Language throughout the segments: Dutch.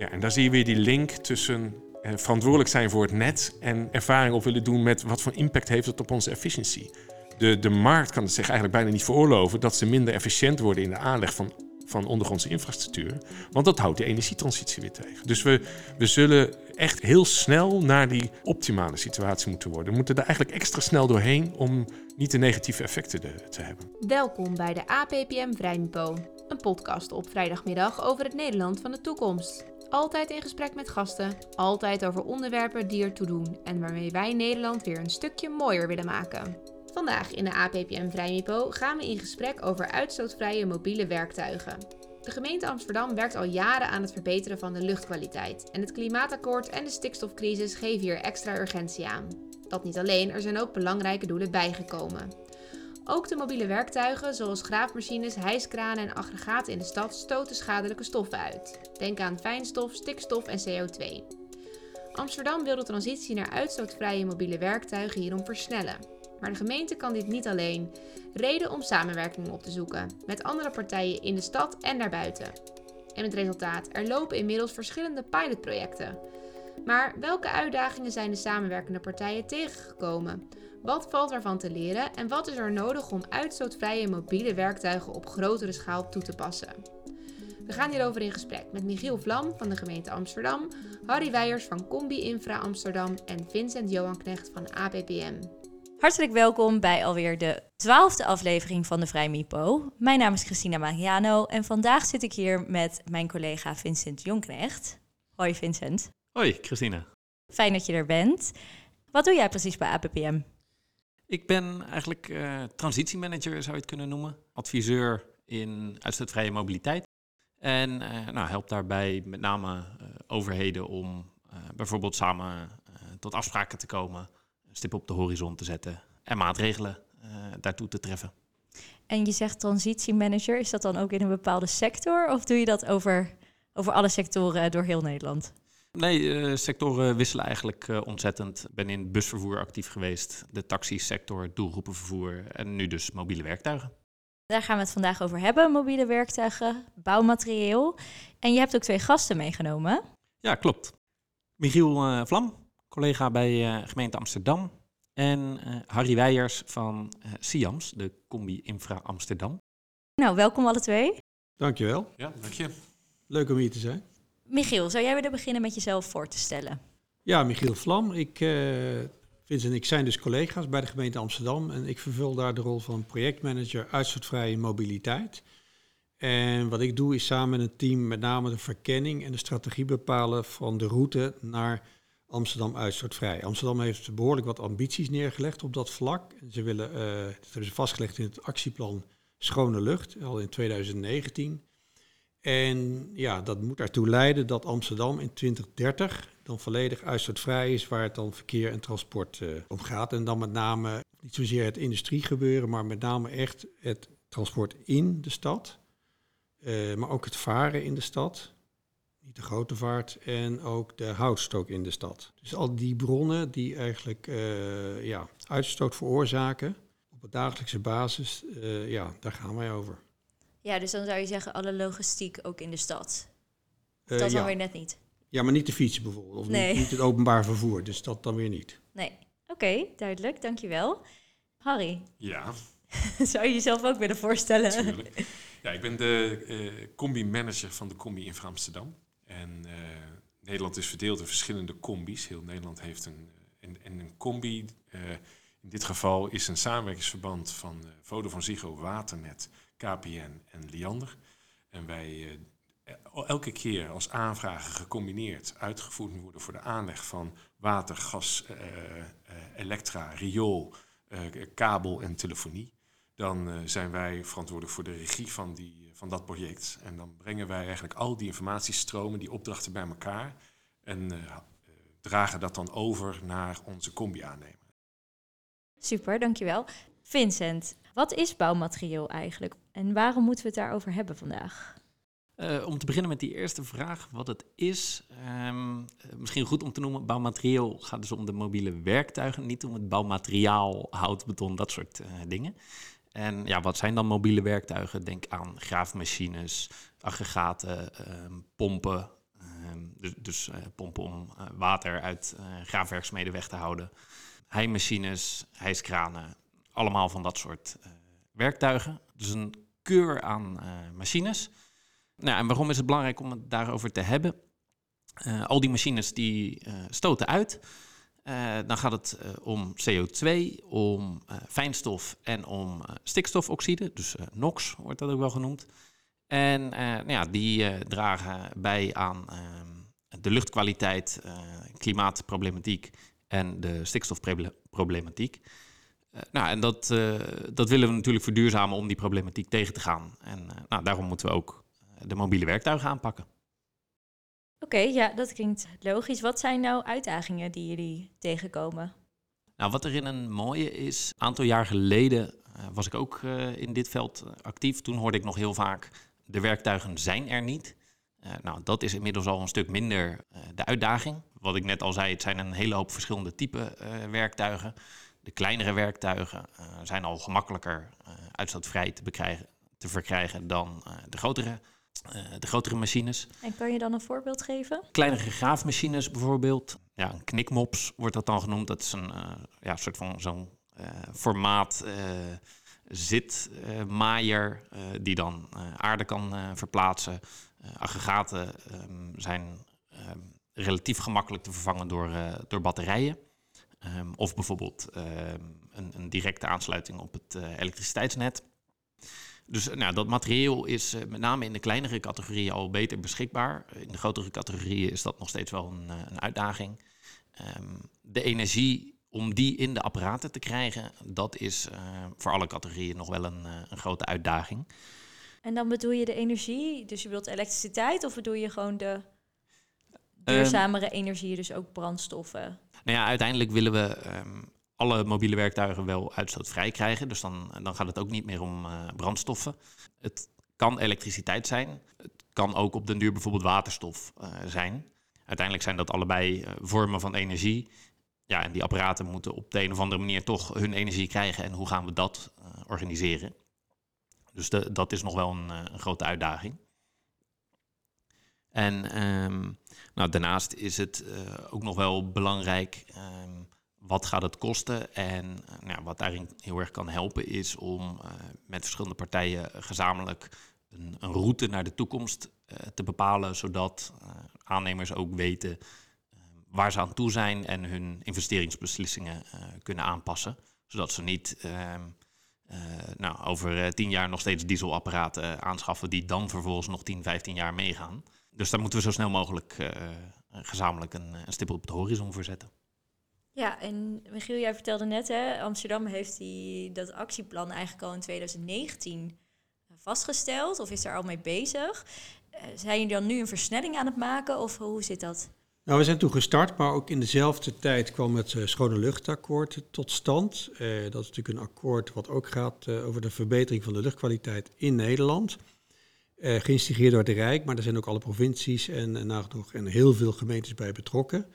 Ja, en daar zie je weer die link tussen eh, verantwoordelijk zijn voor het net en ervaring op willen doen met wat voor impact heeft het op onze efficiëntie. De, de markt kan het zich eigenlijk bijna niet veroorloven dat ze minder efficiënt worden in de aanleg van, van ondergrondse infrastructuur. Want dat houdt de energietransitie weer tegen. Dus we, we zullen echt heel snel naar die optimale situatie moeten worden. We moeten er eigenlijk extra snel doorheen om niet de negatieve effecten te, hebben. Welkom bij de APPM Vrijnipo, een podcast op vrijdagmiddag over het Nederland van de toekomst. Altijd in gesprek met gasten, altijd over onderwerpen die ertoe doen en waarmee wij Nederland weer een stukje mooier willen maken. Vandaag in de APPM Vrijnipo gaan we in gesprek over uitstootvrije mobiele werktuigen. De gemeente Amsterdam werkt al jaren aan het verbeteren van de luchtkwaliteit en het klimaatakkoord en de stikstofcrisis geven hier extra urgentie aan. Dat niet alleen, er zijn ook belangrijke doelen bijgekomen. Ook de mobiele werktuigen, zoals graafmachines, hijskranen en aggregaten in de stad, stoten schadelijke stoffen uit. Denk aan fijnstof, stikstof en CO2. Amsterdam wil de transitie naar uitstootvrije mobiele werktuigen hierom versnellen. Maar de gemeente kan dit niet alleen. Reden om samenwerking op te zoeken met andere partijen in de stad en daarbuiten. En het resultaat: er lopen inmiddels verschillende pilotprojecten. Maar welke uitdagingen zijn de samenwerkende partijen tegengekomen? Wat valt ervan te leren en wat is er nodig om uitstootvrije mobiele werktuigen op grotere schaal toe te passen? We gaan hierover in gesprek met Michiel Vlam van de gemeente Amsterdam, Harry Weijers van Combi Infra Amsterdam en Vincent Johan Knecht van APPM. Hartelijk welkom bij alweer de twaalfde aflevering van de Vrij Mipo. Mijn naam is Christina Mariano en vandaag zit ik hier met mijn collega Vincent Jonknecht. Hoi Vincent. Hoi Christina. Fijn dat je er bent. Wat doe jij precies bij APPM? Ik ben eigenlijk uh, transitiemanager, zou je het kunnen noemen. Adviseur in uitstootvrije mobiliteit. En uh, nou, help daarbij met name uh, overheden om bijvoorbeeld samen tot afspraken te komen, een stip op de horizon te zetten en maatregelen daartoe te treffen. En je zegt transitiemanager, is dat dan ook in een bepaalde sector of doe je dat over, over alle sectoren door heel Nederland? Nee, uh, sectoren wisselen eigenlijk uh, ontzettend. Ik ben in busvervoer actief geweest, de taxisector, doelgroepenvervoer en nu dus mobiele werktuigen. Daar gaan we het vandaag over hebben, mobiele werktuigen, bouwmaterieel. En je hebt ook twee gasten meegenomen. Ja, klopt. Michiel uh, Vlam, collega bij gemeente Amsterdam. En Harry Weijers van SIAMS, de Combi Infra Amsterdam. Nou, welkom alle twee. Dankjewel. Ja, dank je. Leuk om hier te zijn. Michiel, zou jij willen beginnen met jezelf voor te stellen? Ja, Michiel Vlam. Ik, uh, en ik zijn dus collega's bij de gemeente Amsterdam. En ik vervul daar de rol van projectmanager uitstootvrije mobiliteit. En wat ik doe is samen met het team met name de verkenning en de strategie bepalen van de route naar Amsterdam uitstootvrij. Amsterdam heeft behoorlijk wat ambities neergelegd op dat vlak. Ze willen, uh, dat hebben ze vastgelegd in het actieplan Schone Lucht, al in 2019. En ja, dat moet ertoe leiden dat Amsterdam in 2030 dan volledig uitstootvrij is, waar het dan verkeer en transport uh, om gaat. En dan met name niet zozeer het industriegebeuren, maar met name echt het transport in de stad. Uh, maar ook het varen in de stad, niet de grote vaart, en ook de houtstook in de stad. Dus al die bronnen die eigenlijk uh, ja, uitstoot veroorzaken op een dagelijkse basis, ja, daar gaan wij over. Ja, dus dan zou je zeggen alle logistiek ook in de stad. Of dat dan weer net niet. Ja, maar niet de fietsen bijvoorbeeld. Of nee. niet, niet, het openbaar vervoer. Dus dat dan weer niet. Nee. Oké, okay, duidelijk. Dankjewel. Harry. Ja. zou je jezelf ook willen voorstellen? Tuurlijk. Ja, ik ben de uh, combi-manager van de Combi in Amsterdam. En uh, Nederland is verdeeld in verschillende combis. Heel Nederland heeft een, een, een combi. in dit geval is een samenwerkingsverband van Vodafone Ziggo Waternet KPN en Liander. En wij uh, elke keer als aanvragen gecombineerd uitgevoerd worden voor de aanleg van water, gas, uh, uh, elektra, riool, kabel en telefonie. Dan zijn wij verantwoordelijk voor de regie van, die, van dat project. En dan brengen wij eigenlijk al die informatiestromen, die opdrachten bij elkaar. En dragen dat dan over naar onze combi-aannemer. Super, dankjewel. Vincent, wat is bouwmaterieel eigenlijk en waarom moeten we het daarover hebben vandaag? Uh, om te beginnen met die eerste vraag, wat het is. Um, misschien goed om te noemen, bouwmaterieel gaat dus om de mobiele werktuigen, niet om het bouwmateriaal, hout, beton, dat soort uh, dingen. En ja, wat zijn dan mobiele werktuigen? Denk aan graafmachines, aggregaten, um, pompen, um, dus dus eh, pompen om eh, water uit eh graafwerksmeden weg te houden. Heimachines, hijskranen, allemaal van dat soort eh, werktuigen. Dus een keur aan eh, machines. Nou, en waarom is het belangrijk om het daarover te hebben? Eh, al die machines die stoten uit. Dan gaat het om CO2, om fijnstof en om stikstofoxide. Dus NOx wordt dat ook wel genoemd. En nou ja, die dragen bij aan ehm, de luchtkwaliteit, klimaatproblematiek en de stikstofproblematiek. Eh, nou, en dat, eh, dat willen we natuurlijk verduurzamen om die problematiek tegen te gaan. En eh, nou, daarom moeten we ook de mobiele werktuigen aanpakken. Oké, ja, dat klinkt logisch. Wat zijn nou uitdagingen die jullie tegenkomen? Nou, wat erin een mooie is, een aantal jaar geleden was ik ook in dit veld actief. Toen hoorde ik nog heel vaak, de werktuigen zijn er niet. Nou, dat is inmiddels al een stuk minder de uitdaging. Wat ik net al zei, het zijn een hele hoop verschillende type werktuigen. De kleinere werktuigen eh, zijn al gemakkelijker eh, uitstootvrij te, bekrijgen, te verkrijgen dan eh, de, grotere, eh, de grotere machines. En kan je dan een voorbeeld geven? Kleinere graafmachines bijvoorbeeld. Ja, een knikmops wordt dat dan genoemd. Dat is een eh, ja, soort van zo'n eh, formaat eh zitmaaier eh, die dan eh, aarde kan eh, verplaatsen. Eh, aggregaten ehm, zijn ehm, relatief gemakkelijk te vervangen door, eh, door batterijen. Ehm, of bijvoorbeeld ehm, een, een directe aansluiting op het eh, elektriciteitsnet. Dus eh, nou, dat materieel is eh, met name in de kleinere categorieën al beter beschikbaar. In de grotere categorieën is dat nog steeds wel een, een uitdaging. Ehm, de energie om die in de apparaten te krijgen, dat is voor alle categorieën nog wel een, een grote uitdaging. En dan bedoel je de energie, dus je bedoelt elektriciteit, of bedoel je gewoon de duurzamere energie, dus ook brandstoffen? Nou ja, uiteindelijk willen we ehm, alle mobiele werktuigen wel uitstootvrij krijgen. Dus dan, dan gaat het ook niet meer om eh, brandstoffen. Het kan elektriciteit zijn. Het kan ook op den duur bijvoorbeeld waterstof eh, zijn. Uiteindelijk zijn dat allebei eh, vormen van energie. Ja, en die apparaten moeten op de een of andere manier toch hun energie krijgen. En hoe gaan we dat organiseren? Dus dat is nog wel een, een grote uitdaging. En ehm, nou, daarnaast is het eh, ook nog wel belangrijk, ehm, wat gaat het kosten? En eh, nou, wat daarin heel erg kan helpen is om eh, met verschillende partijen gezamenlijk een, een route naar de toekomst te bepalen, zodat aannemers ook weten eh, waar ze aan toe zijn en hun investeringsbeslissingen kunnen aanpassen. Zodat ze niet ehm, eh, nou, over tien jaar nog steeds dieselapparaten aanschaffen die dan vervolgens nog 10, 15 jaar meegaan. Dus daar moeten we zo snel mogelijk eh, gezamenlijk een, een stip op de horizon voor zetten. Ja, en Michiel, jij vertelde net, hè, Amsterdam heeft die, dat actieplan eigenlijk al in 2019 vastgesteld, of is daar al mee bezig. Eh, zijn jullie dan nu een versnelling aan het maken, of hoe zit dat? Nou, we zijn toen gestart, maar ook in dezelfde tijd kwam het eh, Schone Luchtakkoord tot stand. Eh, dat is natuurlijk een akkoord wat ook gaat eh, over de verbetering van de luchtkwaliteit in Nederland. Eh geïnstigeerd door het Rijk, maar er zijn ook alle provincies en, en nagenoeg en heel veel gemeentes bij betrokken.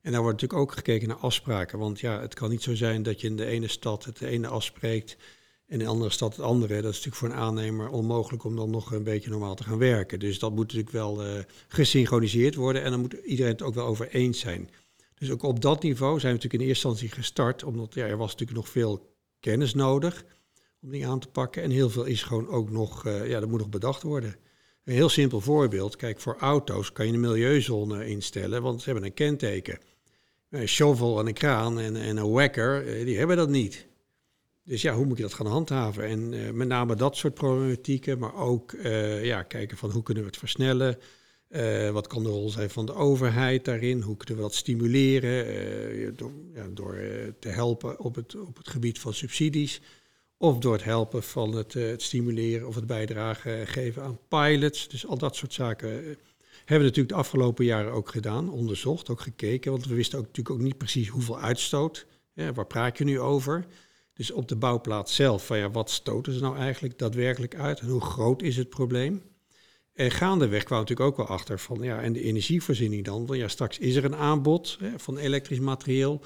En daar wordt natuurlijk ook gekeken naar afspraken, want ja, het kan niet zo zijn dat je in de ene stad het ene afspreekt en in de andere stad het andere. Dat is natuurlijk voor een aannemer onmogelijk om dan nog een beetje normaal te gaan werken. Dus dat moet natuurlijk wel eh, gesynchroniseerd worden en dan moet iedereen het ook wel over eens zijn. Dus ook op dat niveau zijn we natuurlijk in eerste instantie gestart, omdat ja, er was natuurlijk nog veel kennis nodig om dingen aan te pakken. En heel veel is gewoon ook nog, eh, ja, dat moet nog bedacht worden. Een heel simpel voorbeeld, kijk, voor auto's kan je een milieuzone instellen, want ze hebben een kenteken. Een shovel en een kraan en, en een wekker, eh, die hebben dat niet. Dus ja, hoe moet je dat gaan handhaven? En eh, met name dat soort problematieken, maar ook ja, kijken van hoe kunnen we het versnellen? Wat kan de rol zijn van de overheid daarin? Hoe kunnen we dat stimuleren? Door ja, door te helpen op het, op het gebied van subsidies. Of door het helpen van het, eh, stimuleren of het bijdrage geven aan pilots. Dus al dat soort zaken eh, hebben we natuurlijk de afgelopen jaren ook gedaan, onderzocht, ook gekeken. Want we wisten ook natuurlijk ook niet precies hoeveel uitstoot. Waar praat je nu over? Dus op de bouwplaats zelf, van ja, wat stoten ze nou eigenlijk daadwerkelijk uit? En hoe groot is het probleem? En gaandeweg kwam natuurlijk ook wel achter van, ja, en de energievoorziening dan? Want ja, straks is er een aanbod hè, van elektrisch materieel.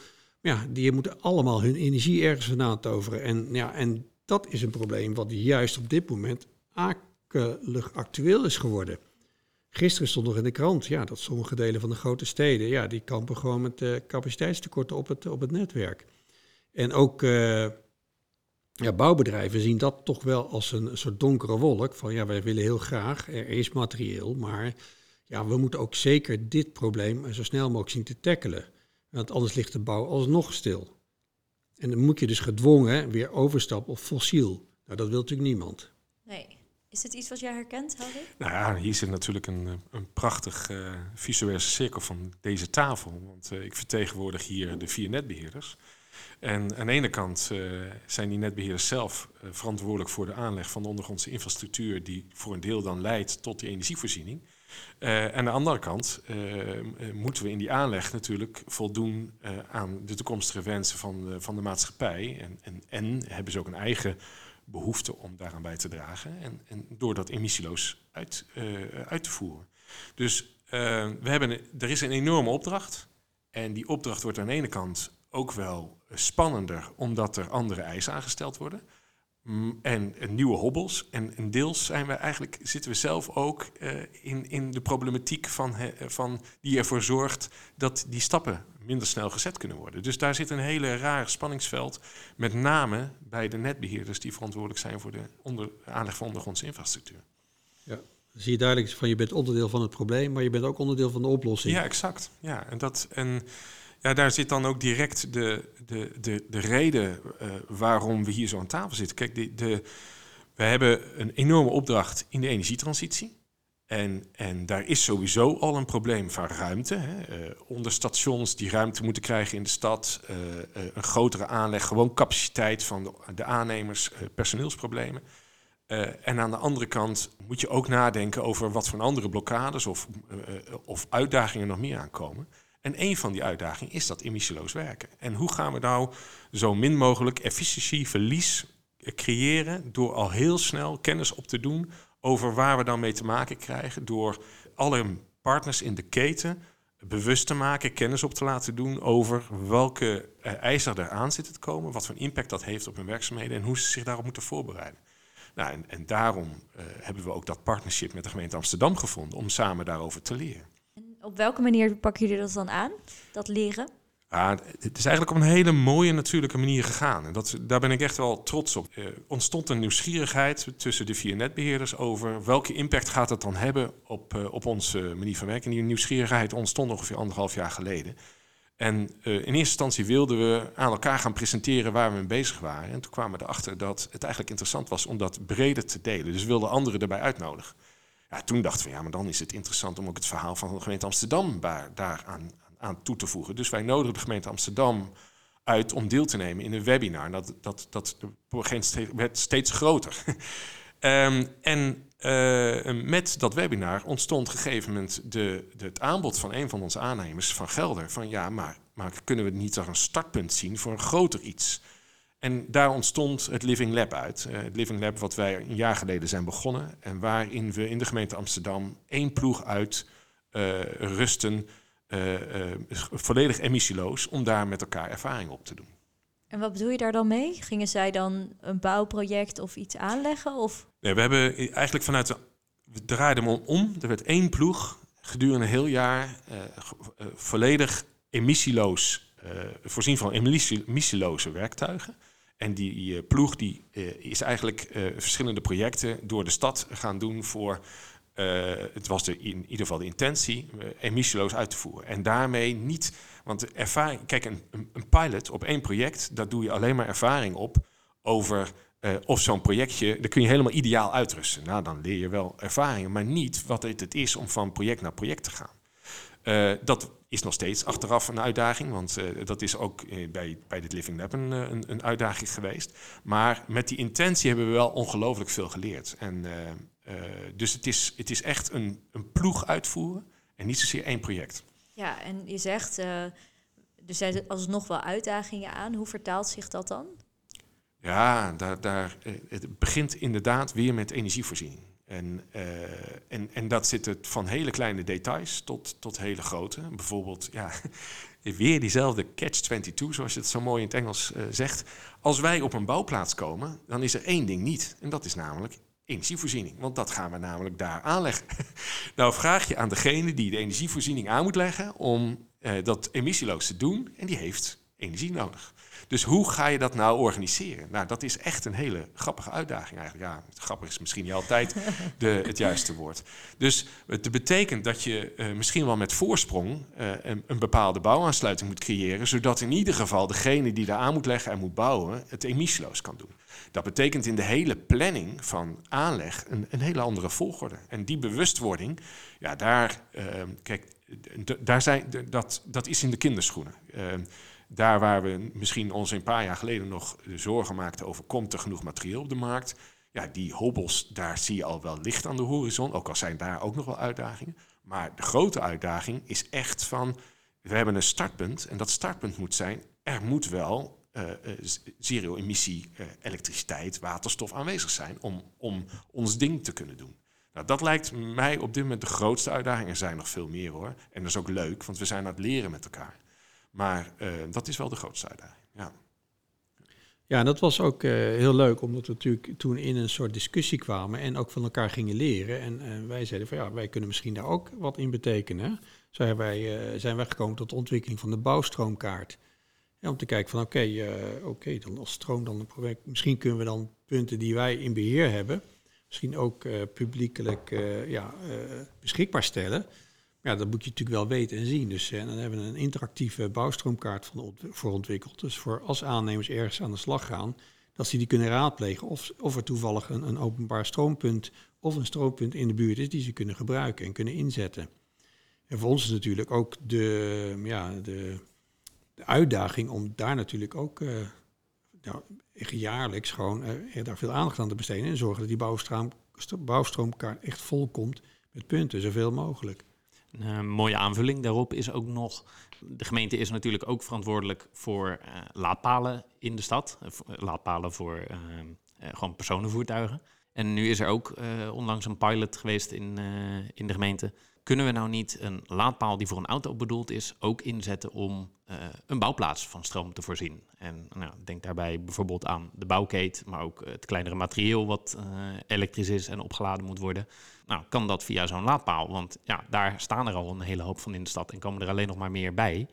Ja, die moeten allemaal hun energie ergens vandaan toveren. En, ja, en dat is een probleem wat juist op dit moment akelig actueel is geworden. Gisteren stond nog in de krant ja, dat sommige delen van de grote steden, ja, die kampen gewoon met uh, capaciteitstekorten op het, op het netwerk. En ook uh, ja, bouwbedrijven zien dat toch wel als een, soort donkere wolk. Van ja, wij willen heel graag, er is materieel, maar ja, we moeten ook zeker dit probleem zo snel mogelijk zien te tackelen. Want anders ligt de bouw alsnog stil. En dan moet je dus gedwongen weer overstappen op fossiel. Nou, dat wil natuurlijk niemand. Nee. Is dit iets wat jij herkent, Helder? Nou ja, hier zit natuurlijk een, een prachtig uh, visuele cirkel van deze tafel. Want uh, ik vertegenwoordig hier de vier netbeheerders. En aan de ene kant uh, zijn die netbeheerders zelf verantwoordelijk voor de aanleg van de ondergrondse infrastructuur, die voor een deel dan leidt tot die energievoorziening. Uh, aan de andere kant uh, moeten we in die aanleg natuurlijk voldoen aan de toekomstige wensen van de, van de maatschappij. En, en, en hebben ze ook een eigen behoefte om daaraan bij te dragen. En, en door dat emissieloos uit, uit te voeren. Dus we hebben, er is een enorme opdracht. En die opdracht wordt aan de ene kant ook wel spannender, omdat er andere eisen aangesteld worden. Mm, en, nieuwe hobbels. En, en, deels zijn we eigenlijk, zitten we zelf ook uh, in, in de problematiek van, van die ervoor zorgt dat die stappen minder snel gezet kunnen worden. Dus daar zit een hele raar spanningsveld, met name bij de netbeheerders die verantwoordelijk zijn voor de onder, aanleg van ondergrondse infrastructuur. Ja, zie je duidelijk van je bent onderdeel van het probleem, maar je bent ook onderdeel van de oplossing. Ja, exact. Ja, en dat en ja, daar zit dan ook direct de, de, de, de reden uh, waarom we hier zo aan tafel zitten. Kijk, de, we hebben een enorme opdracht in de energietransitie. En, en daar is sowieso al een probleem van ruimte. Hè. Uh, onder stations die ruimte moeten krijgen in de stad. Uh, een grotere aanleg, gewoon capaciteit van de, de aannemers, personeelsproblemen. en aan de andere kant moet je ook nadenken over wat voor andere blokkades of, of uitdagingen nog meer aankomen. En een van die uitdagingen is dat emissieloos werken. En hoe gaan we nou zo min mogelijk efficiëntieverlies creëren door al heel snel kennis op te doen over waar we dan mee te maken krijgen, door alle partners in de keten bewust te maken, kennis op te laten doen over welke eh, eisen er aan zitten te komen, wat voor impact dat heeft op hun werkzaamheden en hoe ze zich daarop moeten voorbereiden. Nou, en, en daarom uh, hebben we ook dat partnership met de gemeente Amsterdam gevonden om samen daarover te leren. Op welke manier pakken jullie dat dan aan, dat leren? Ja, het is eigenlijk op een hele mooie natuurlijke manier gegaan. En dat, daar ben ik echt wel trots op. Er ontstond een nieuwsgierigheid tussen de vier netbeheerders over welke impact gaat het dan hebben op, uh, op onze manier van werken. En die nieuwsgierigheid ontstond ongeveer anderhalf jaar geleden. En uh, in eerste instantie wilden we aan elkaar gaan presenteren waar we mee bezig waren. En toen kwamen we erachter dat het eigenlijk interessant was om dat breder te delen. Dus we wilden anderen erbij uitnodigen. Ja, toen dachten we, ja, maar dan is het interessant om ook het verhaal van de gemeente Amsterdam daar, aan, toe te voegen. Dus wij nodigen de gemeente Amsterdam uit om deel te nemen in een webinar. Dat, dat, dat werd steeds groter. um, en uh, met dat webinar ontstond op een gegeven moment de, het aanbod van een van onze aannemers van Gelder. Van ja, maar, maar kunnen we niet als een startpunt zien voor een groter iets? En daar ontstond het Living Lab uit. Uh, het Living Lab wat wij een jaar geleden zijn begonnen. En waarin we in de gemeente Amsterdam één ploeg uit uh, rusten, uh, volledig emissieloos, om daar met elkaar ervaring op te doen. En wat bedoel je daar dan mee? Gingen zij dan een bouwproject of iets aanleggen? Of? Nee, we hebben eigenlijk vanuit de. We draaiden hem om. Er werd één ploeg gedurende een heel jaar volledig emissieloos, voorzien van emissieloze werktuigen. En die, uh, ploeg die, uh, is eigenlijk uh, verschillende projecten door de stad gaan doen voor, het was de, in ieder geval de intentie, emissieloos uit te voeren. En daarmee niet, want ervaring, kijk, een, een, pilot op één project, daar doe je alleen maar ervaring op over of zo'n projectje, daar kun je helemaal ideaal uitrusten. Nou, dan leer je wel ervaringen, maar niet wat het is om van project naar project te gaan. Uh, dat is nog steeds achteraf een uitdaging, want uh, dat is ook uh, bij, bij dit Living Lab een, een, een, uitdaging geweest. Maar met die intentie hebben we wel ongelooflijk veel geleerd. En, dus het is, het is echt een, een ploeg uitvoeren en niet zozeer één project. Ja, en je zegt, er zijn alsnog wel uitdagingen aan. Hoe vertaalt zich dat dan? Ja, daar, daar, het begint inderdaad weer met energievoorziening. En, uh, en, en dat zit het van hele kleine details tot, tot hele grote. Bijvoorbeeld, ja, weer diezelfde catch-22, zoals je het zo mooi in het Engels uh, zegt. Als wij op een bouwplaats komen, dan is er één ding niet. En dat is namelijk energievoorziening. Want dat gaan we namelijk daar aanleggen. nou vraag je aan degene die de energievoorziening aan moet leggen om uh, dat emissieloos te doen. En die heeft energie nodig. Dus hoe ga je dat nou organiseren? Nou, dat is echt een hele grappige uitdaging eigenlijk. Ja, grappig is misschien niet altijd de, het juiste woord. Dus het betekent dat je uh, misschien wel met voorsprong uh, een, een, bepaalde bouwaansluiting moet creëren, zodat in ieder geval degene die daar aan moet leggen en moet bouwen, het emissieloos kan doen. Dat betekent in de hele planning van aanleg een, een hele andere volgorde. En die bewustwording, ja, daar, uh, kijk, daar zijn, dat, dat is in de kinderschoenen. Daar waar we misschien ons een paar jaar geleden nog zorgen maakten over komt er genoeg materieel op de markt. Ja, die hobbels, daar zie je al wel licht aan de horizon. Ook al zijn daar ook nog wel uitdagingen. Maar de grote uitdaging is echt van, we hebben een startpunt. En dat startpunt moet zijn, er moet wel uh, zero-emissie uh, elektriciteit, waterstof aanwezig zijn om, om ons ding te kunnen doen. Nou, dat lijkt mij op dit moment de grootste uitdaging. Er zijn nog veel meer hoor. En dat is ook leuk, want we zijn aan het leren met elkaar. Maar uh, dat is wel de grootste uitdaging. Ja. Ja, dat was ook uh, heel leuk, omdat we natuurlijk toen in een soort discussie kwamen en ook van elkaar gingen leren. En uh, wij zeiden van ja, wij kunnen misschien daar ook wat in betekenen. Hebben wij, zijn wij gekomen tot de ontwikkeling van de bouwstroomkaart. Om te kijken van oké, oké, dan als stroom dan een project. Misschien kunnen we dan punten die wij in beheer hebben, misschien ook publiekelijk ja, beschikbaar stellen. Ja, dat moet je natuurlijk wel weten en zien. Dus en dan hebben we een interactieve bouwstroomkaart voor ontwikkeld. Dus voor als aannemers ergens aan de slag gaan, dat ze die kunnen raadplegen of, of er toevallig een, een openbaar stroompunt of een stroompunt in de buurt is die ze kunnen gebruiken en kunnen inzetten. En voor ons is natuurlijk ook de, ja, de, de uitdaging om daar natuurlijk ook uh, jaarlijks gewoon uh, daar veel aandacht aan te besteden en zorgen dat die bouwstroom, bouwstroomkaart echt vol komt met punten, zoveel mogelijk. Een uh, mooie aanvulling daarop is ook nog, de gemeente is natuurlijk ook verantwoordelijk voor uh, laadpalen in de stad. Uh, laadpalen voor gewoon personenvoertuigen. En nu is er ook onlangs een pilot geweest in, in de gemeente. Kunnen we nou niet een laadpaal die voor een auto bedoeld is, ook inzetten om een bouwplaats van stroom te voorzien? En nou, denk daarbij bijvoorbeeld aan de bouwkeet, maar ook het kleinere materieel wat elektrisch is en opgeladen moet worden. Nou, kan dat via zo'n laadpaal? Want ja, daar staan er al een hele hoop van in de stad en komen er alleen nog maar meer bij.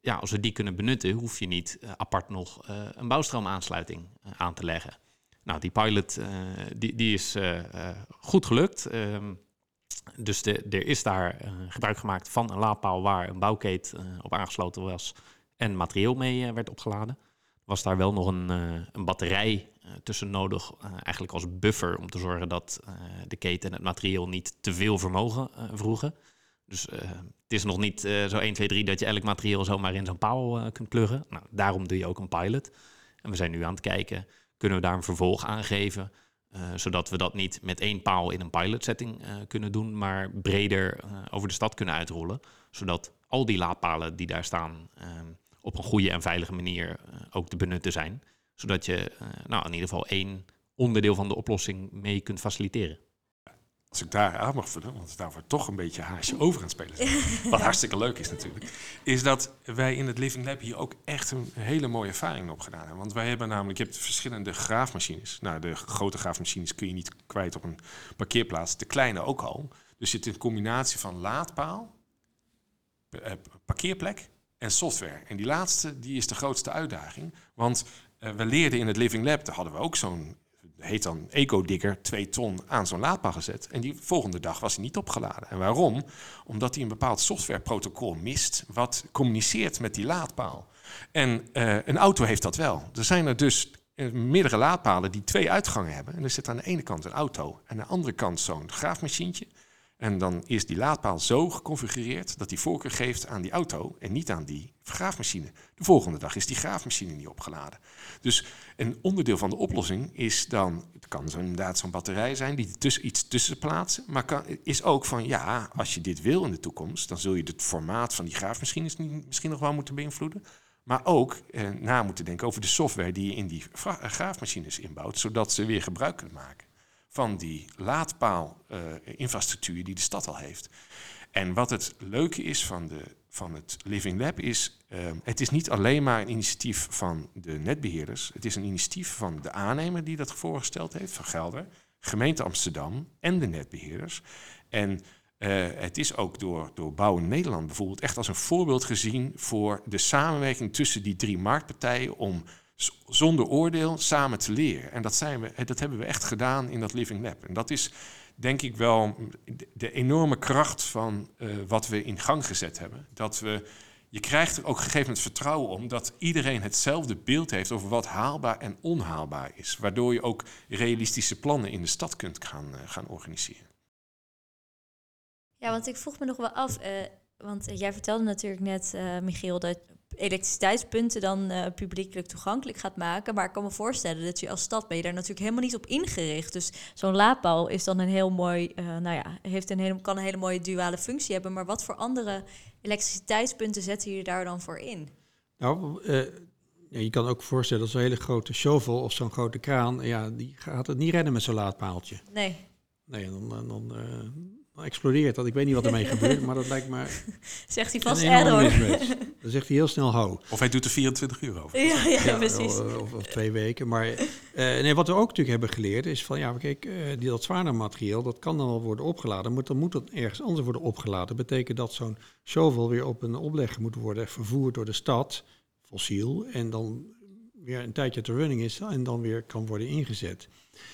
Ja, als we die kunnen benutten, hoef je niet uh, apart nog een bouwstroomaansluiting aan te leggen. Nou, die pilot die, die is goed gelukt. Ehm, dus de, er is daar gebruik gemaakt van een laadpaal waar een bouwkeet op aangesloten was en materieel mee werd opgeladen. Was daar wel nog een, een batterij tussen nodig, eigenlijk als buffer om te zorgen dat de keten en het materieel niet te veel vermogen vroegen. Dus het is nog niet zo 1, 2, 3 dat je elk materieel zomaar in zo'n paal kunt pluggen. Nou, daarom doe je ook een pilot. En we zijn nu aan het kijken, kunnen we daar een vervolg aan geven, zodat we dat niet met één paal in een pilot setting kunnen doen, maar breder over de stad kunnen uitrollen. Zodat al die laadpalen die daar staan op een goede en veilige manier ook te benutten zijn zodat je nou, in ieder geval één onderdeel van de oplossing mee kunt faciliteren. Als ik daar aan mag vullen, want daar wordt toch een beetje haasje over aan het spelen zijn. Wat hartstikke leuk is natuurlijk. Is dat wij in het Living Lab hier ook echt een hele mooie ervaring op gedaan hebben. Want wij hebben namelijk, je hebt verschillende graafmachines. Nou, de grote graafmachines kun je niet kwijt op een parkeerplaats. De kleine ook al. Dus zit een combinatie van laadpaal, eh, parkeerplek en software. En die laatste, die is de grootste uitdaging. Want uh, we leerden in het Living Lab, daar hadden we ook zo'n, heet dan Eco-digger, twee ton aan zo'n laadpaal gezet. En die volgende dag was hij niet opgeladen. En waarom? Omdat hij een bepaald softwareprotocol mist, wat communiceert met die laadpaal. En uh, een auto heeft dat wel. Er zijn er dus eh, meerdere laadpalen die twee uitgangen hebben. En er zit aan de ene kant een auto en aan de andere kant zo'n graafmachientje. En dan is die laadpaal zo geconfigureerd dat die voorkeur geeft aan die auto en niet aan die graafmachine. De volgende dag is die graafmachine niet opgeladen. Dus een onderdeel van de oplossing is dan, het kan zo inderdaad zo'n batterij zijn die tussen, iets tussen plaatsen, maar kan, is ook van ja, als je dit wil in de toekomst, dan zul je het formaat van die graafmachines misschien nog wel moeten beïnvloeden. Maar ook eh, na moeten denken over de software die je in die graafmachines inbouwt, zodat ze weer gebruik kunnen maken van die laadpaal-infrastructuur uh, die de stad al heeft. En wat het leuke is van, de, van het Living Lab is, uh, het is niet alleen maar een initiatief van de netbeheerders. Het is een initiatief van de aannemer die dat voorgesteld heeft, van Gelder. gemeente Amsterdam en de netbeheerders. En uh, het is ook door, door Bouw Nederland bijvoorbeeld echt als een voorbeeld gezien voor de samenwerking tussen die drie marktpartijen om zonder oordeel samen te leren. En dat, zijn we, dat hebben we echt gedaan in dat Living Lab. En dat is denk ik wel de enorme kracht van uh, wat we in gang gezet hebben. Dat we, je krijgt er ook gegeven het vertrouwen om dat iedereen hetzelfde beeld heeft over wat haalbaar en onhaalbaar is. Waardoor je ook realistische plannen in de stad kunt gaan, uh, gaan organiseren. Ja, want ik vroeg me nog wel af, want jij vertelde natuurlijk net, Michiel, dat elektriciteitspunten dan uh, publiekelijk toegankelijk gaat maken. Maar ik kan me voorstellen dat je als stad ben je daar natuurlijk helemaal niet op ingericht. Dus zo'n laadpaal is dan een heel mooi, uh, nou ja, heeft een hele, kan een hele mooie duale functie hebben. Maar wat voor andere elektriciteitspunten zetten jullie daar dan voor in? Nou, uh, ja, je kan ook voorstellen dat zo'n hele grote shovel of zo'n grote kraan, ja, die gaat het niet redden met zo'n laadpaaltje. Nee. Nee, dan, dan, dan dan explodeert dat. Ik weet niet wat ermee gebeurt, maar dat lijkt me... Zegt hij vast error. Dan zegt hij heel snel hou. Of hij doet er 24 uur over. Ja, ja, ja precies. Of, of, twee weken. Maar uh, nee, wat we ook natuurlijk hebben geleerd is van... Ja, kijk, uh, die, dat zwaarder materiaal, dat kan dan wel worden opgeladen. Maar dan moet dat ergens anders worden opgeladen. Dat betekent dat zo'n shovel weer op een oplegger moet worden vervoerd door de stad. Fossiel. En dan weer een tijdje te running is en dan weer kan worden ingezet.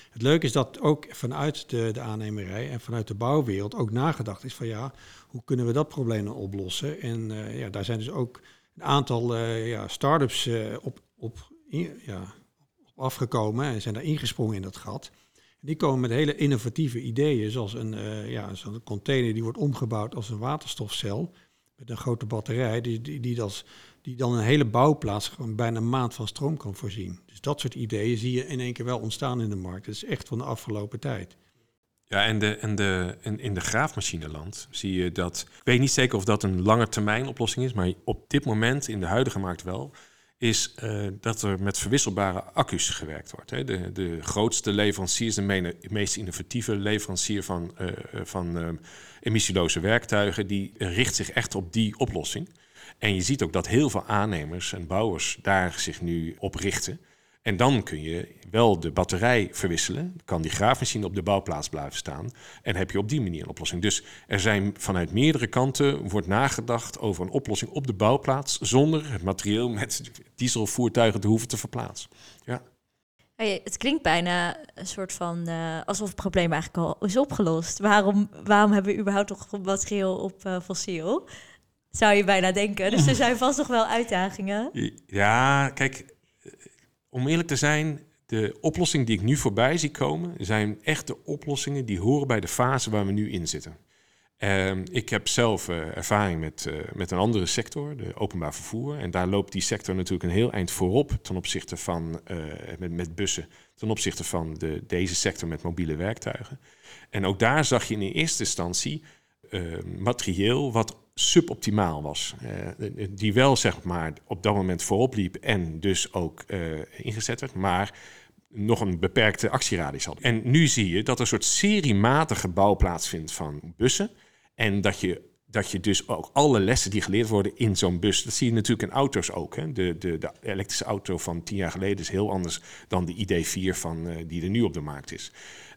Het leuke is dat ook vanuit de, de aannemerij en vanuit de bouwwereld ook nagedacht is van ja, hoe kunnen we dat probleem dan oplossen? En uh, ja, daar zijn dus ook een aantal uh, ja, start-ups uh, op, op, ja, afgekomen en zijn daar ingesprongen in dat gat. Die komen met hele innovatieve ideeën, zoals een, ja, zo'n container die wordt omgebouwd als een waterstofcel met een grote batterij, die, die, die, die dan een hele bouwplaats gewoon bijna een maand van stroom kan voorzien. Dus dat soort ideeën zie je in één keer wel ontstaan in de markt. Dat is echt van de afgelopen tijd. Ja, en, de, en, de, en in de graafmachineland zie je dat. Ik weet niet zeker of dat een lange termijn oplossing is, maar op dit moment in de huidige markt wel. Is uh, dat er met verwisselbare accu's gewerkt wordt. Hè. De, de grootste leverancier is de meest innovatieve leverancier van, uh, van emissieloze werktuigen. Die richt zich echt op die oplossing. En je ziet ook dat heel veel aannemers en bouwers daar zich nu op richten. En dan kun je wel de batterij verwisselen. Kan die graafmachine op de bouwplaats blijven staan. En heb je op die manier een oplossing. Dus er zijn vanuit meerdere kanten wordt nagedacht over een oplossing op de bouwplaats. Zonder het materieel met dieselvoertuigen te hoeven te verplaatsen. Ja. Hey, het klinkt bijna een soort van uh, alsof het probleem eigenlijk al is opgelost. Waarom, waarom hebben we überhaupt nog materieel op uh, fossiel? Zou je bijna denken. Dus er zijn vast nog wel uitdagingen. Ja, kijk, om eerlijk te zijn, de oplossingen die ik nu voorbij zie komen, zijn echt de oplossingen die horen bij de fase waar we nu in zitten. Uh, ik heb zelf uh, ervaring met, uh, met een andere sector, de openbaar vervoer. En daar loopt die sector natuurlijk een heel eind voorop ten opzichte van met, met bussen, ten opzichte van de, deze sector met mobiele werktuigen. En ook daar zag je in eerste instantie materieel wat suboptimaal was. Uh, die wel zeg maar op dat moment voorop liep en dus ook ingezet werd, maar nog een beperkte actieradius had. En nu zie je dat er een soort seriematige bouw plaatsvindt van bussen en dat je dat je dus ook alle lessen die geleerd worden in zo'n bus, dat zie je natuurlijk in auto's ook. Hè. De, de, de elektrische auto van tien jaar geleden is heel anders dan de ID4 van, die er nu op de markt is.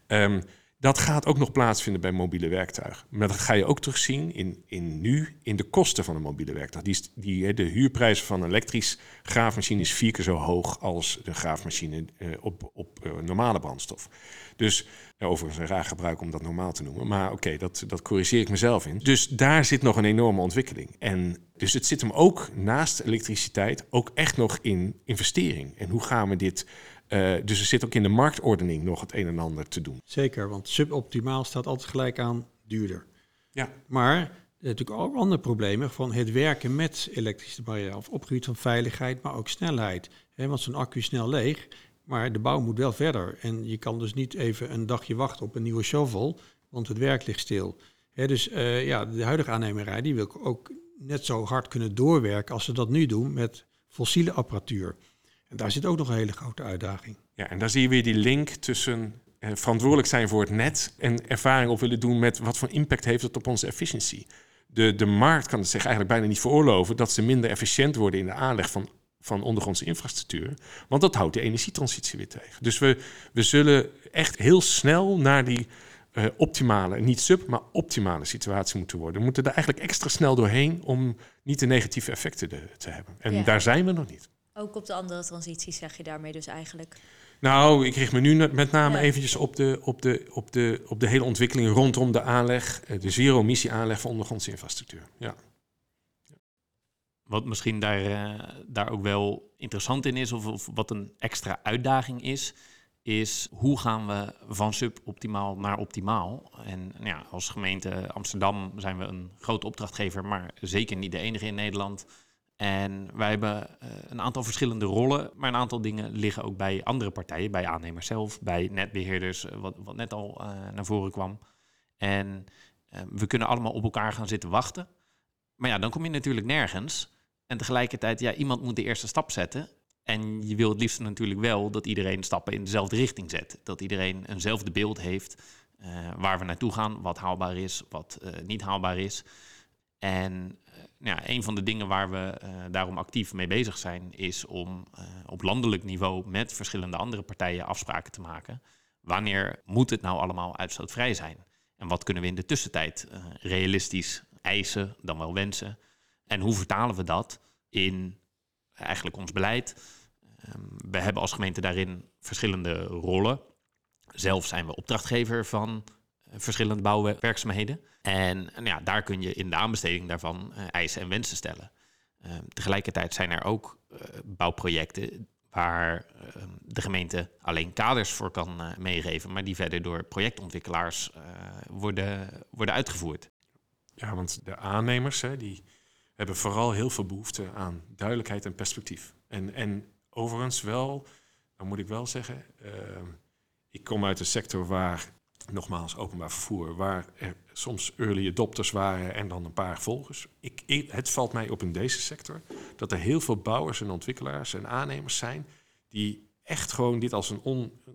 Um, dat gaat ook nog plaatsvinden bij mobiele werktuigen. Maar dat ga je ook terugzien in, in nu in de kosten van een mobiele werktuig. Die, die, de huurprijs van een elektrisch graafmachine is vier keer zo hoog als de graafmachine uh, op, op uh, normale brandstof. Dus ja, overigens een raar gebruik om dat normaal te noemen. Maar oké, dat, dat corrigeer ik mezelf in. Dus daar zit nog een enorme ontwikkeling. En dus het zit hem ook naast elektriciteit ook echt nog in investering. En hoe gaan we dit uh, dus er zit ook in de marktordening nog het een en ander te doen. Zeker, want suboptimaal staat altijd gelijk aan duurder. Ja. Maar er zijn natuurlijk ook andere problemen van het werken met elektrische materiaal. Op het gebied van veiligheid, maar ook snelheid. He, want zo'n accu is snel leeg, maar de bouw moet wel verder. En je kan dus niet even een dagje wachten op een nieuwe shovel, want het werk ligt stil. He, dus uh, ja, de huidige aannemerij die wil ook net zo hard kunnen doorwerken als ze dat nu doen met fossiele apparatuur. En daar zit ook nog een hele grote uitdaging. Ja, en daar zie je weer die link tussen eh, verantwoordelijk zijn voor het net en ervaring op willen doen met wat voor impact heeft het op onze efficiëntie. De, de markt kan het zich eigenlijk bijna niet veroorloven dat ze minder efficiënt worden in de aanleg van van ondergrondse infrastructuur. Want dat houdt de energietransitie weer tegen. Dus we, we zullen echt heel snel naar die uh, optimale, niet sub, maar optimale situatie moeten worden. We moeten er eigenlijk extra snel doorheen om niet de negatieve effecten te, te hebben. En daar zijn we nog niet. Ook op de andere transities zeg je daarmee dus eigenlijk? Nou, ik richt me nu met name eventjes op de, op, de, op, de, op de hele ontwikkeling rondom de aanleg, eh, de zero-emissie aanleg van ondergrondse infrastructuur. Ja. Wat misschien daar, uh, daar ook wel interessant in is, of, of, wat een extra uitdaging is, is hoe gaan we van suboptimaal naar optimaal? En nou ja, als gemeente Amsterdam zijn we een grote opdrachtgever, maar zeker niet de enige in Nederland. En wij hebben uh, een aantal verschillende rollen, maar een aantal dingen liggen ook bij andere partijen, bij aannemers zelf, bij netbeheerders, uh, wat, wat net al uh, naar voren kwam. En we kunnen allemaal op elkaar gaan zitten wachten. Maar ja, dan kom je natuurlijk nergens. En tegelijkertijd, ja, iemand moet de eerste stap zetten. En je wil het liefst natuurlijk wel dat iedereen stappen in dezelfde richting zet. Dat iedereen eenzelfde beeld heeft waar we naartoe gaan, wat haalbaar is, wat niet haalbaar is. En ja, een van de dingen waar we daarom actief mee bezig zijn, is om op landelijk niveau met verschillende andere partijen afspraken te maken. Wanneer moet het nou allemaal uitstootvrij zijn? En wat kunnen we in de tussentijd realistisch eisen, dan wel wensen? En hoe vertalen we dat in eigenlijk ons beleid. Um, we hebben als gemeente daarin verschillende rollen. Zelf zijn we opdrachtgever van verschillende bouwwerkzaamheden. En ja, daar kun je in de aanbesteding daarvan uh, eisen en wensen stellen. Uh, tegelijkertijd zijn er ook uh, bouwprojecten waar ehm, de gemeente alleen kaders voor kan meegeven, maar die verder door projectontwikkelaars worden, worden uitgevoerd. Ja, want de aannemers, hè, die hebben vooral heel veel behoefte aan duidelijkheid en perspectief. En, en overigens wel, dan moet ik wel zeggen, uh, ik kom uit een sector waar, nogmaals openbaar vervoer, waar er soms early adopters waren en dan een paar volgers. Ik, het valt mij op in deze sector dat er heel veel bouwers en ontwikkelaars en aannemers zijn die echt gewoon dit als een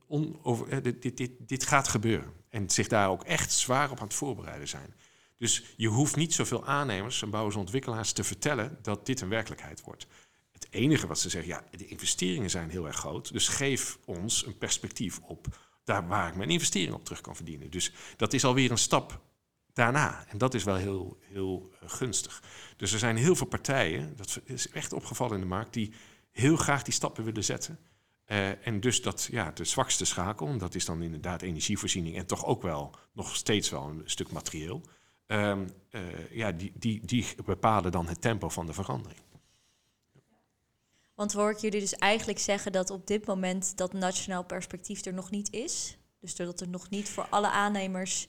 on, eh, dit, dit, dit, dit gaat gebeuren. En zich daar ook echt zwaar op aan het voorbereiden zijn. Dus je hoeft niet zoveel aannemers en bouwers en ontwikkelaars te vertellen dat dit een werkelijkheid wordt. Het enige wat ze zeggen, ja, de investeringen zijn heel erg groot, dus geef ons een perspectief op daar waar ik mijn investering op terug kan verdienen. Dus dat is alweer een stap daarna. En dat is wel heel, heel uh, gunstig. Dus er zijn heel veel partijen, dat is echt opgevallen in de markt, die heel graag die stappen willen zetten. Uh, en dus dat, ja, de zwakste schakel, dat is dan inderdaad energievoorziening en toch ook wel nog steeds wel een stuk materieel. Um, uh, ja, die, die, die bepalen dan het tempo van de verandering. Want hoor ik jullie dus eigenlijk zeggen dat op dit moment dat nationaal perspectief er nog niet is? Dus dat er nog niet voor alle aannemers.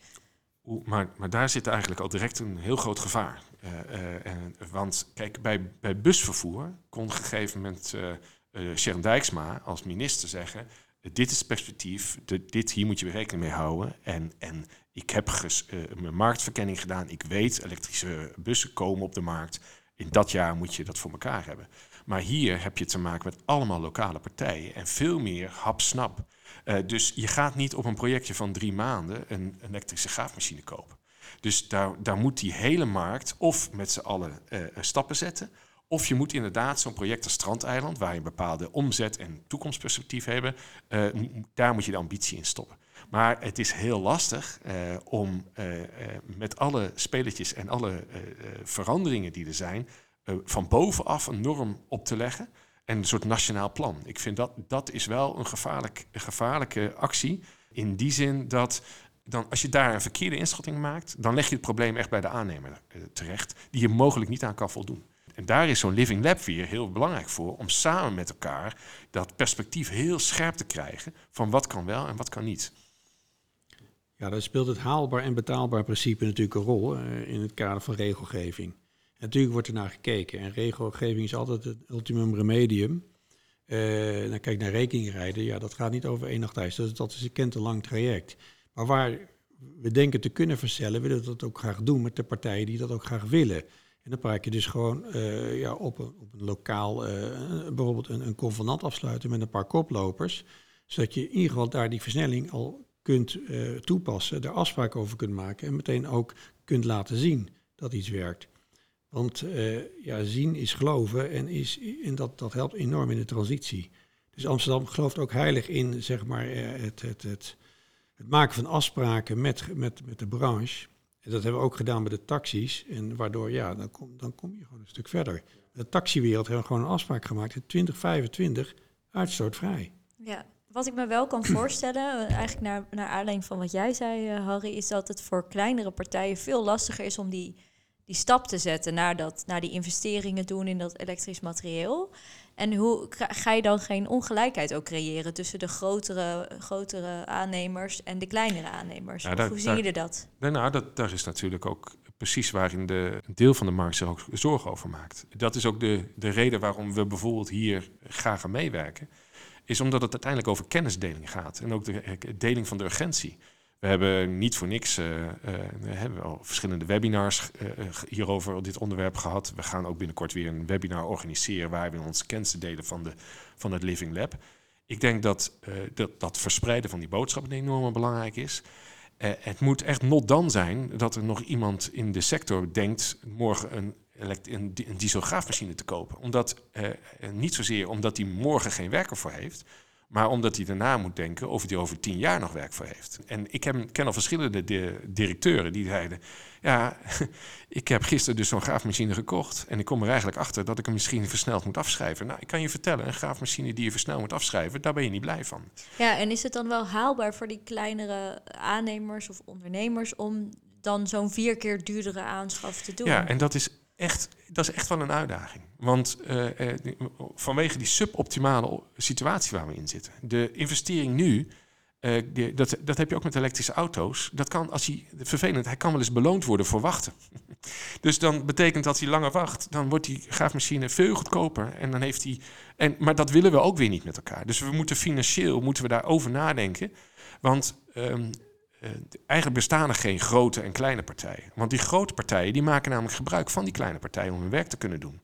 Maar, maar daar zit eigenlijk al direct een heel groot gevaar. Uh, uh, en, want kijk, bij, bij busvervoer kon op een gegeven moment uh, Sharon Dijksma als minister zeggen: Dit is perspectief, dit, hier moet je rekening mee houden. En, en ik heb mijn marktverkenning gedaan. Ik weet, elektrische bussen komen op de markt. In dat jaar moet je dat voor elkaar hebben. Maar hier heb je te maken met allemaal lokale partijen en veel meer hap-snap. Uh, dus je gaat niet op een projectje van drie maanden een elektrische graafmachine kopen. Dus daar, daar moet die hele markt of met z'n allen uh, stappen zetten. Of je moet inderdaad zo'n project als Strandeiland, waar je een bepaalde omzet en toekomstperspectief hebben, uh, daar moet je de ambitie in stoppen. Maar het is heel lastig om met alle spelletjes en alle veranderingen die er zijn, van bovenaf een norm op te leggen en een soort nationaal plan. Ik vind dat dat is wel een, gevaarlijk, een gevaarlijke actie. In die zin dat dan, als je daar een verkeerde inschatting maakt, dan leg je het probleem echt bij de aannemer terecht, die je mogelijk niet aan kan voldoen. En daar is zo'n Living Lab weer heel belangrijk voor, om samen met elkaar dat perspectief heel scherp te krijgen van wat kan wel en wat kan niet. Ja, daar speelt het haalbaar en betaalbaar principe natuurlijk een rol uh, in het kader van regelgeving. Natuurlijk wordt er naar gekeken en regelgeving is altijd het ultimum remedium. Uh, dan kijk naar rekeningrijden, ja, dat gaat niet over één nacht ijs, dat, is een kent lang traject. Maar waar we denken te kunnen versnellen, willen we dat ook graag doen met de partijen die dat ook graag willen. En dan praat je dus gewoon uh, ja, op, een, op een lokaal, bijvoorbeeld een, een convenant afsluiten met een paar koplopers, zodat je in ieder geval daar die versnelling al kunt uh, toepassen, er afspraken over kunt maken en meteen ook kunt laten zien dat iets werkt. Want uh, ja, zien is geloven en, is, en dat, dat helpt enorm in de transitie. Dus Amsterdam gelooft ook heilig in zeg maar, het, het, het, het maken van afspraken met, met, met de branche. En dat hebben we ook gedaan bij de taxis. En waardoor, ja, dan kom, dan kom je gewoon een stuk verder. De taxiwereld hebben we gewoon een afspraak gemaakt in 2025 uitstootvrij. Ja, wat ik me wel kan voorstellen, eh, eigenlijk naar, naar aanleiding van wat jij zei, uh, Harry, is dat het voor kleinere partijen veel lastiger is om die, die stap te zetten naar, dat, naar die investeringen doen in dat elektrisch materieel. En hoe ga je dan geen ongelijkheid ook creëren tussen de grotere, grotere aannemers en de kleinere aannemers? Ja, hoe zien jullie dat? Nou, dat, daar is natuurlijk ook precies waarin de, een deel van de markt zich ook zorgen over maakt. Dat is ook de, de reden waarom we bijvoorbeeld hier graag aan meewerken. Is omdat het uiteindelijk over kennisdeling gaat en ook de deling van de urgentie. We hebben niet voor niks we hebben al verschillende webinars uh, hierover op dit onderwerp gehad. We gaan ook binnenkort weer een webinar organiseren waar we ons kennis delen van, de, van het Living Lab. Ik denk dat, dat dat verspreiden van die boodschappen enorm belangrijk is. het moet echt not dan zijn dat er nog iemand in de sector denkt morgen een, een, een dieselgraafmachine te kopen. Omdat, niet zozeer omdat hij morgen geen werker voor heeft, maar omdat hij daarna moet denken of hij er over tien jaar nog werk voor heeft. En ik heb, ken al verschillende directeuren die zeiden... ja, ik heb gisteren dus zo'n graafmachine gekocht... en ik kom er eigenlijk achter dat ik hem misschien versneld moet afschrijven. Nou, ik kan je vertellen, een graafmachine die je versneld moet afschrijven... daar ben je niet blij van. Ja, en is het dan wel haalbaar voor die kleinere aannemers of ondernemers... om dan zo'n vier keer duurdere aanschaf te doen? Ja, en dat is echt, dat is echt wel een uitdaging. Want uh, vanwege die suboptimale situatie waar we in zitten. De investering nu, die, dat, dat heb je ook met elektrische auto's. Dat kan, als hij, vervelend, hij kan wel eens beloond worden voor wachten. dus dan betekent dat hij langer wacht, dan wordt die graafmachine veel goedkoper. En dan heeft hij, en, maar dat willen we ook weer niet met elkaar. Dus we moeten financieel moeten we daarover nadenken. Want uh, eigenlijk bestaan er geen grote en kleine partijen. Want die grote partijen die maken namelijk gebruik van die kleine partijen om hun werk te kunnen doen.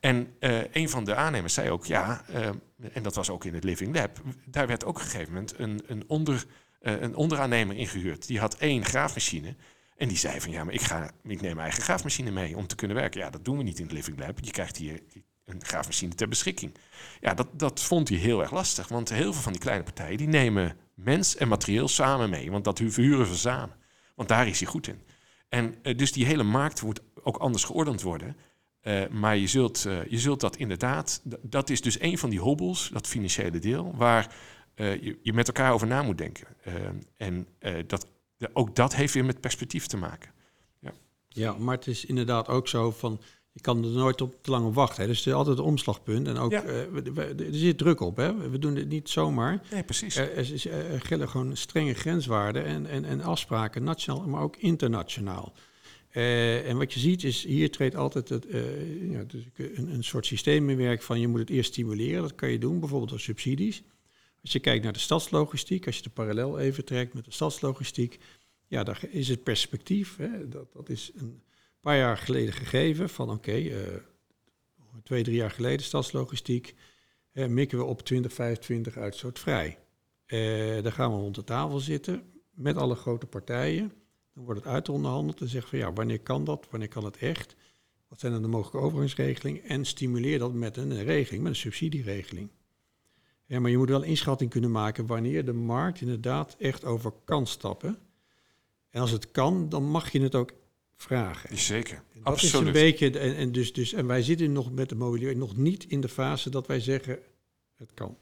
En uh, een van de aannemers zei ook, ja, uh, en dat was ook in het Living Lab, daar werd ook op een gegeven moment een, een, onder, een onderaannemer ingehuurd. Die had één graafmachine. En die zei van, ja, maar ik, ga, ik neem mijn eigen graafmachine mee om te kunnen werken. Ja, dat doen we niet in het Living Lab. Je krijgt hier een graafmachine ter beschikking. Ja, dat, dat vond hij heel erg lastig. Want heel veel van die kleine partijen, die nemen mens en materieel samen mee. Want dat verhuren ze samen. Want daar is hij goed in. En uh, dus die hele markt moet ook anders geordend worden. Uh, maar je zult, uh, je zult dat inderdaad, dat is dus een van die hobbels, dat financiële deel, waar je, je, met elkaar over na moet denken. en dat, ook dat heeft weer met perspectief te maken. Ja. ja, maar het is inderdaad ook zo van je kan er nooit op te lang op wachten. Hè. Dus het is altijd een omslagpunt. En ook, ja. uh, er zit druk op. Hè. We doen dit niet zomaar. Nee, precies. Er, er, er gelden gewoon strenge grenswaarden en, en, en afspraken, nationaal, maar ook internationaal. Uh, en wat je ziet is, hier treedt altijd het, uh, ja, dus een, een soort systeem in werk van je moet het eerst stimuleren. Dat kan je doen, bijvoorbeeld door subsidies. Als je kijkt naar de stadslogistiek, als je de parallel even trekt met de stadslogistiek, ja, daar is het perspectief. Hè, dat, dat is een paar jaar geleden gegeven van oké, uh, twee, drie jaar geleden stadslogistiek, mikken we op 2025 uitstootvrij. Uh, dan gaan we rond de tafel zitten met alle grote partijen. Dan wordt het uitonderhandeld en zeggen van ja, wanneer kan dat, wanneer kan het echt? Wat zijn dan de mogelijke overgangsregelingen? En stimuleer dat met een regeling, met een subsidieregeling. Ja, maar je moet wel inschatting kunnen maken wanneer de markt inderdaad echt over kan stappen. En als het kan, dan mag je het ook vragen. Zeker, dat Absoluut. is een beetje, en, en, dus, dus, en wij zitten nog met de mobiliteit nog niet in de fase dat wij zeggen, het kan.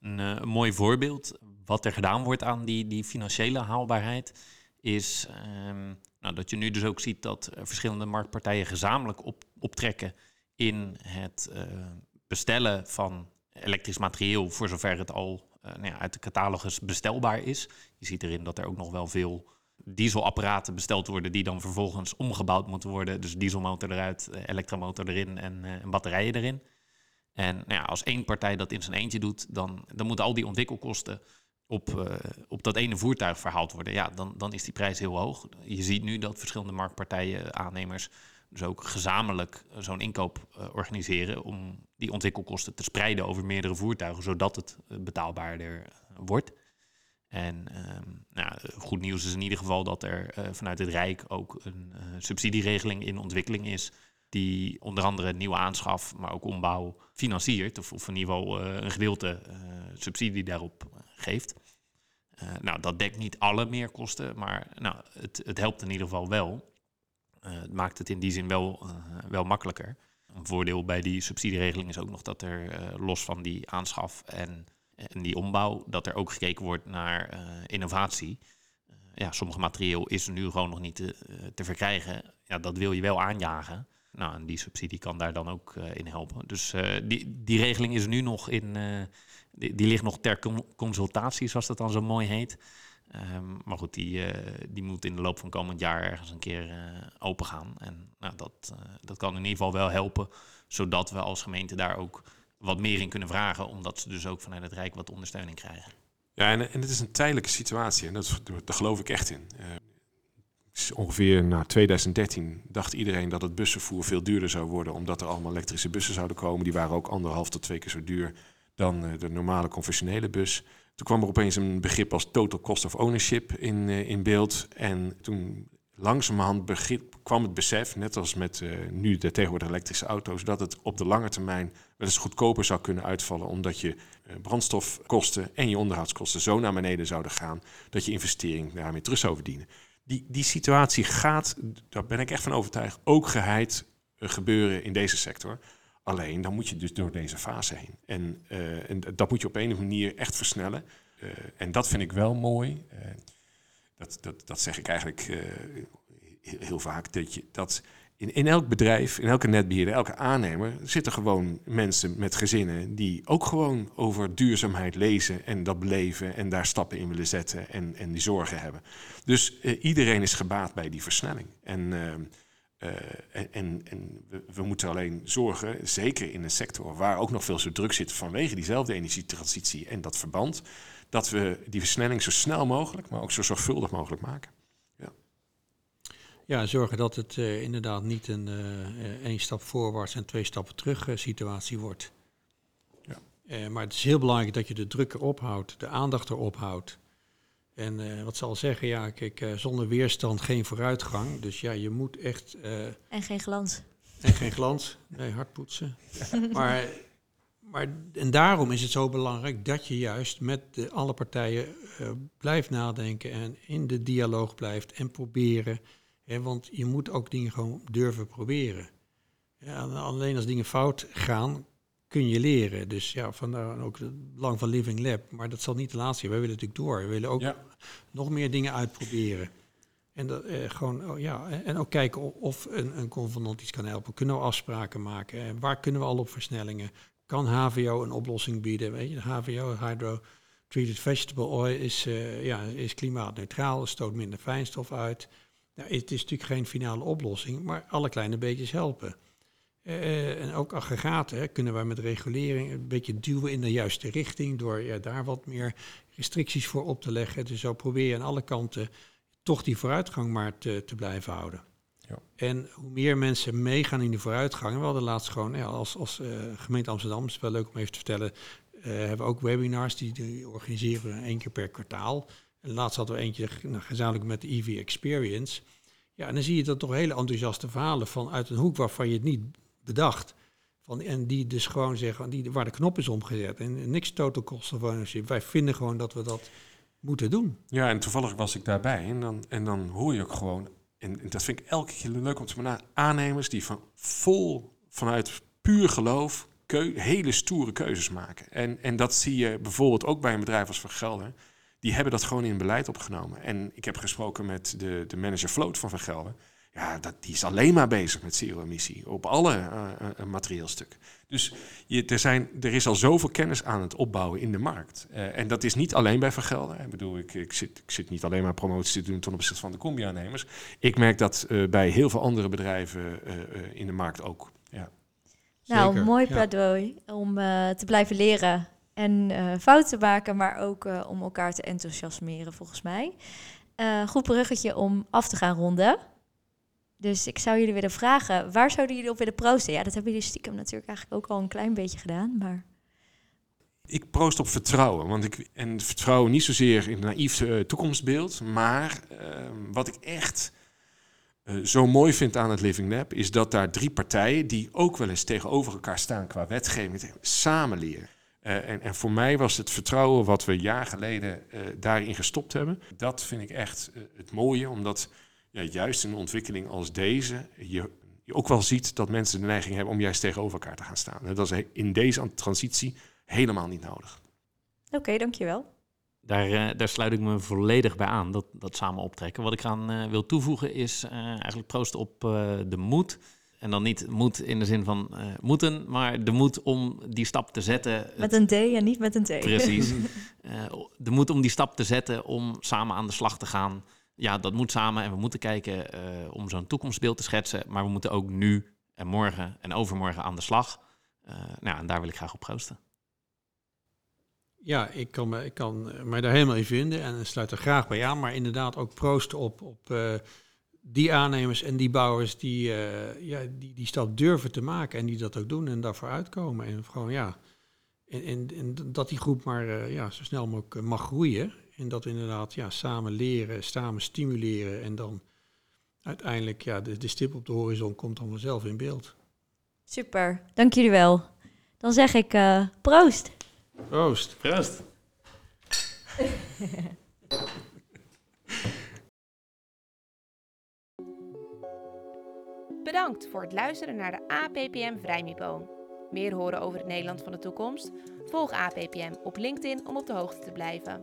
Een, uh, een, mooi voorbeeld, wat er gedaan wordt aan die, die financiële haalbaarheid, is um, nou, dat je nu dus ook ziet dat uh, verschillende marktpartijen gezamenlijk op, optrekken in het uh, bestellen van elektrisch materieel, voor zover het al nou ja, uit de catalogus bestelbaar is. Je ziet erin dat er ook nog wel veel dieselapparaten besteld worden die dan vervolgens omgebouwd moeten worden. Dus dieselmotor eruit, eh, elektromotor erin en, uh, en batterijen erin. En nou ja, als één partij dat in zijn eentje doet, dan, dan moeten al die ontwikkelkosten op, uh, op dat ene voertuig verhaald worden. Ja, dan, dan is die prijs heel hoog. Je ziet nu dat verschillende marktpartijen, aannemers, dus ook gezamenlijk zo'n inkoop organiseren om die ontwikkelkosten te spreiden over meerdere voertuigen, zodat het betaalbaarder wordt. En um, nou, goed nieuws is in ieder geval dat er uh, vanuit het Rijk ook een uh, subsidieregeling in ontwikkeling is. die onder andere nieuwe aanschaf, maar ook ombouw financiert. Of, of in ieder geval eh, een gedeelte subsidie daarop geeft. nou, dat dekt niet alle meerkosten, maar nou, het, het helpt in ieder geval wel. het maakt het in die zin wel, wel makkelijker. Een voordeel bij die subsidieregeling is ook nog dat er los van die aanschaf en, en die ombouw, dat er ook gekeken wordt naar innovatie ja, sommige materieel is nu gewoon nog niet te, eh, te verkrijgen. Ja, dat wil je wel aanjagen. Nou, en die subsidie kan daar dan ook in helpen. Dus die, die regeling is nu nog in. Die, ligt nog ter consultatie, zoals dat dan zo mooi heet. Um, maar goed, die, die moet in de loop van komend jaar ergens een keer open gaan. En nou, dat, dat kan in ieder geval wel helpen, zodat we als gemeente daar ook wat meer in kunnen vragen, omdat ze dus ook vanuit het Rijk wat ondersteuning krijgen. Ja, en, en het is een tijdelijke situatie en dat, daar geloof ik echt in. Uh, ongeveer na 2013 dacht iedereen dat het bussenvoer veel duurder zou worden, omdat er allemaal elektrische bussen zouden komen. Die waren ook anderhalf tot twee keer zo duur dan uh, de normale conventionele bus. Toen kwam er opeens een begrip als total cost of ownership in, uh, in beeld. En toen langzamerhand begrip, kwam het besef, net als met uh, nu de tegenwoordig elektrische auto's, dat het op de lange termijn wel eens goedkoper zou kunnen uitvallen, omdat je uh, brandstofkosten en je onderhoudskosten zo naar beneden zouden gaan, dat je investering daarmee terug zou verdienen. Die, die situatie gaat, daar ben ik echt van overtuigd, ook geheid uh, gebeuren in deze sector. Alleen dan moet je dus door deze fase heen. En, en dat moet je op een of andere manier echt versnellen. en dat vind ik wel mooi dat, dat, zeg ik eigenlijk uh, heel, vaak, dat, je, dat in, in elk bedrijf, in elke netbeheerder, elke aannemer zitten gewoon mensen met gezinnen die ook gewoon over duurzaamheid lezen en dat beleven en daar stappen in willen zetten en, en die zorgen hebben. Dus uh, iedereen is gebaat bij die versnelling. En, uh, en, en, we, moeten alleen zorgen, zeker in een sector waar ook nog veel zo druk zit vanwege diezelfde energietransitie en dat verband, dat we die versnelling zo snel mogelijk, maar ook zo zorgvuldig mogelijk maken. Ja, ja zorgen dat het uh, inderdaad niet een uh, één stap voorwaarts en twee stappen terug uh, situatie wordt. Ja. maar het is heel belangrijk dat je de druk erop houdt, de aandacht erop houdt. En wat zal zeggen, ja, kijk, zonder weerstand geen vooruitgang. Dus ja, je moet echt. en geen glans. En geen glans. Nee, hard poetsen. maar maar, en daarom is het zo belangrijk dat je juist met de, alle partijen uh, blijft nadenken en in de dialoog blijft en proberen. Hè, want je moet ook dingen gewoon durven proberen. Ja, alleen als dingen fout gaan, kun je leren. Dus ja, vandaar ook het belang van Living Lab. Maar dat zal niet de laatste zijn. Wij willen natuurlijk door. We willen ook nog meer dingen uitproberen. En, dat, eh, gewoon, oh, ja, en ook kijken of een, een convenant iets kan helpen. Kunnen we afspraken maken? Waar kunnen we al op versnellingen? Kan HVO een oplossing bieden. Weet je, de HVO, Hydro Treated Vegetable Oil, is, uh, ja, is klimaatneutraal, stoot minder fijnstof uit. Nou, het is natuurlijk geen finale oplossing, maar alle kleine beetjes helpen. Uh, en ook aggregaten kunnen wij met regulering een beetje duwen in de juiste richting door daar wat meer restricties voor op te leggen. Dus zo probeer je aan alle kanten toch die vooruitgang maar te, te blijven houden. Ja. En hoe meer mensen meegaan in de vooruitgang, we hadden laatst gewoon ja, als, als uh, gemeente Amsterdam, het is wel leuk om even te vertellen, uh, hebben we ook webinars die, die, organiseren één keer per kwartaal. En laatst hadden we eentje nou, gezamenlijk met de EV Experience. Ja, en dan zie je dat toch hele enthousiaste verhalen van uit een hoek waarvan je het niet bedacht. Van, en die dus gewoon zeggen, die, waar de knop is omgezet. En niks total cost of ownership. Wij vinden gewoon dat we dat moeten doen. Ja, en toevallig was ik daarbij. En dan, en dan hoor je ook gewoon en, dat vind ik elke keer leuk om te maken, aannemers die van vol vanuit puur geloof hele stoere keuzes maken. En, en dat zie je bijvoorbeeld ook bij een bedrijf als Van Gelder. Die hebben dat gewoon in beleid opgenomen. En ik heb gesproken met de, de manager Float van Van Gelder. Ja, dat, die is alleen maar bezig met zero-emissie op alle uh, uh, materieelstuk. Dus je, er, zijn, er is al zoveel kennis aan het opbouwen in de markt. Uh, en dat is niet alleen bij Vergelden. Ik bedoel, ik, ik, zit, ik zit niet alleen maar promoties te doen ten opzichte van de combi-aannemers. Ik merk dat bij heel veel andere bedrijven in de markt ook. Ja. Nou, Zeker, mooi pleidooi ja. om te blijven leren en fouten te maken, maar ook om elkaar te enthousiasmeren, volgens mij. goed bruggetje om af te gaan ronden. Dus ik zou jullie willen vragen, waar zouden jullie op willen proosten? Ja, dat hebben jullie stiekem natuurlijk eigenlijk ook al een klein beetje gedaan, maar... Ik proost op vertrouwen, want ik, en vertrouwen niet zozeer in een naïef uh, toekomstbeeld, maar uh, wat ik echt eh, zo mooi vind aan het Living Lab, is dat daar drie partijen die ook wel eens tegenover elkaar staan qua wetgeving, samen leren. Eh, en, en, voor mij was het vertrouwen wat we jaar geleden daarin gestopt hebben, dat vind ik echt het mooie, omdat ja, juist in een ontwikkeling als deze je, je, ook wel ziet dat mensen de neiging hebben om juist tegenover elkaar te gaan staan. Dat is in deze transitie helemaal niet nodig. Oké, dankjewel. Daar, uh, daar sluit ik me volledig bij aan, dat, dat samen optrekken. Wat ik aan uh, wil toevoegen is uh, eigenlijk proosten op de moed. En dan niet moed in de zin van moeten, maar de moed om die stap te zetten. Met een D en niet met een T. Precies. de moed om die stap te zetten om samen aan de slag te gaan. Ja, dat moet samen en we moeten kijken om zo'n toekomstbeeld te schetsen. Maar we moeten ook nu en morgen en overmorgen aan de slag. nou, en daar wil ik graag op proosten. Ja, ik kan, me, ik kan mij daar helemaal in vinden en sluit er graag bij aan. Maar inderdaad ook proosten op, op uh, die aannemers en die bouwers die, ja, die die stap durven te maken en die dat ook doen en daarvoor uitkomen. En gewoon ja, en, en, en dat die groep maar ja, zo snel mogelijk mag groeien. En dat inderdaad ja, samen leren, samen stimuleren en dan uiteindelijk ja, de, de stip op de horizon komt dan vanzelf in beeld. Super, dank jullie wel. Dan zeg ik proost. Proost. Proost. Bedankt voor het luisteren naar de APPM Vrijmipo. Meer horen over het Nederland van de toekomst? Volg APPM op LinkedIn om op de hoogte te blijven.